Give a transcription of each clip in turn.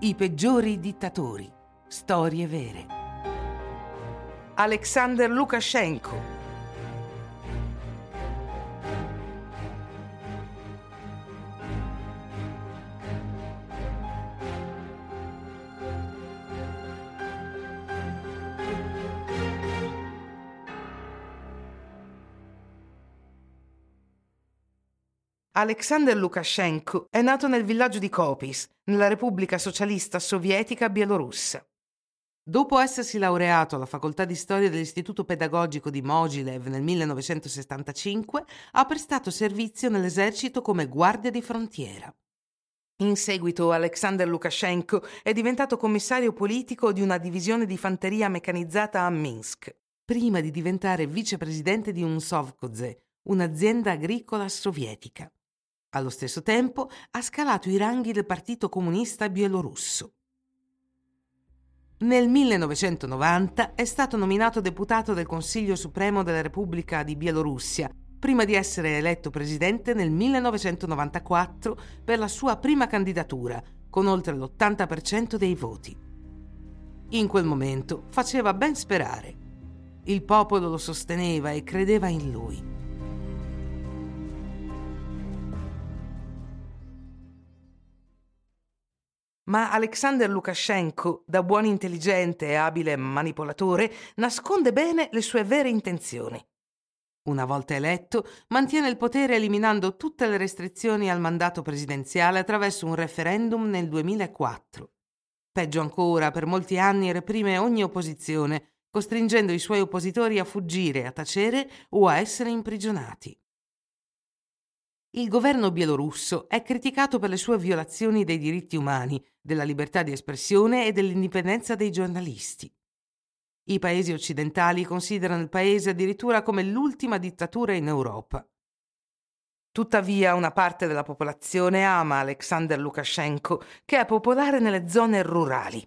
I peggiori dittatori. Storie vere. Alexander Lukashenko. Alexander Lukashenko è nato nel villaggio di Kopis, nella Repubblica Socialista Sovietica Bielorussa. Dopo essersi laureato alla facoltà di storia dell'Istituto Pedagogico di Mogilev nel 1975, ha prestato servizio nell'esercito come guardia di frontiera. In seguito Alexander Lukashenko è diventato commissario politico di una divisione di fanteria meccanizzata a Minsk, prima di diventare vicepresidente di Unsovkoze, un'azienda agricola sovietica. Allo stesso tempo ha scalato i ranghi del Partito Comunista Bielorusso. Nel 1990 è stato nominato deputato del Consiglio Supremo della Repubblica di Bielorussia, prima di essere eletto presidente nel 1994 per la sua prima candidatura, con oltre l'80% dei voti. In quel momento faceva ben sperare. Il popolo lo sosteneva e credeva in lui. Ma Alexander Lukashenko, da buon intelligente e abile manipolatore, nasconde bene le sue vere intenzioni. Una volta eletto, mantiene il potere eliminando tutte le restrizioni al mandato presidenziale attraverso un referendum nel 2004. Peggio ancora, per molti anni reprime ogni opposizione, costringendo i suoi oppositori a fuggire, a tacere o a essere imprigionati. Il governo bielorusso è criticato per le sue violazioni dei diritti umani, della libertà di espressione e dell'indipendenza dei giornalisti. I paesi occidentali considerano il paese addirittura come l'ultima dittatura in Europa. Tuttavia una parte della popolazione ama Alexander Lukashenko, che è popolare nelle zone rurali.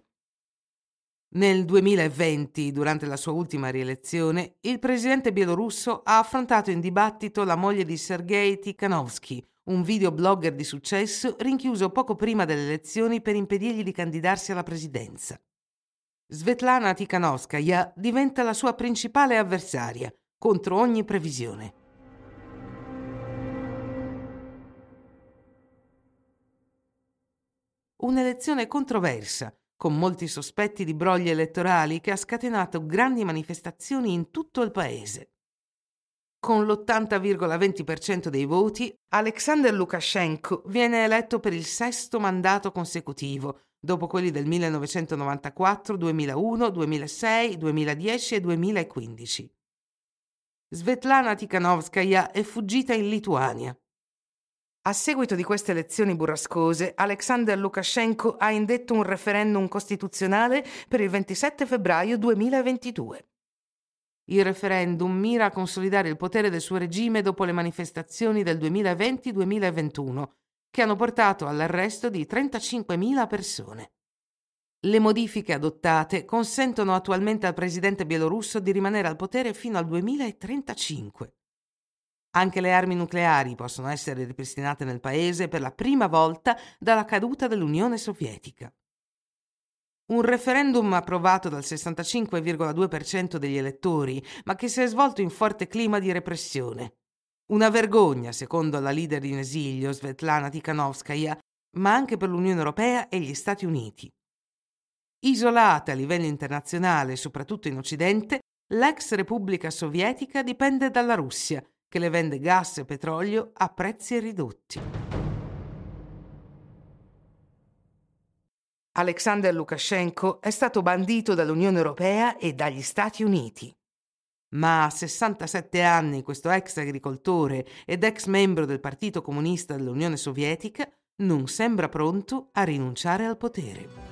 Nel 2020, durante la sua ultima rielezione, il presidente bielorusso ha affrontato in dibattito la moglie di Sergei Tikhanovsky, un videoblogger di successo rinchiuso poco prima delle elezioni per impedirgli di candidarsi alla presidenza. Svetlana Tikhanovskaya diventa la sua principale avversaria, contro ogni previsione. Un'elezione controversa, con molti sospetti di brogli elettorali che ha scatenato grandi manifestazioni in tutto il paese. Con l'80,20% dei voti, Alexander Lukashenko viene eletto per il sesto mandato consecutivo, dopo quelli del 1994, 2001, 2006, 2010 e 2015. Svetlana Tikhanovskaya è fuggita in Lituania. A seguito di queste elezioni burrascose, Alexander Lukashenko ha indetto un referendum costituzionale per il 27 febbraio 2022. Il referendum mira a consolidare il potere del suo regime dopo le manifestazioni del 2020-2021, che hanno portato all'arresto di 35.000 persone. Le modifiche adottate consentono attualmente al presidente bielorusso di rimanere al potere fino al 2035. Anche le armi nucleari possono essere ripristinate nel paese per la prima volta dalla caduta dell'Unione Sovietica. Un referendum approvato dal 65,2% degli elettori, ma che si è svolto in forte clima di repressione. Una vergogna, secondo la leader in esilio Svetlana Tikhanovskaya, ma anche per l'Unione Europea e gli Stati Uniti. Isolata a livello internazionale, soprattutto in Occidente, l'ex Repubblica Sovietica dipende dalla Russia che le vende gas e petrolio a prezzi ridotti. Alexander Lukashenko è stato bandito dall'Unione Europea e dagli Stati Uniti. Ma a 67 anni questo ex agricoltore ed ex membro del Partito Comunista dell'Unione Sovietica non sembra pronto a rinunciare al potere.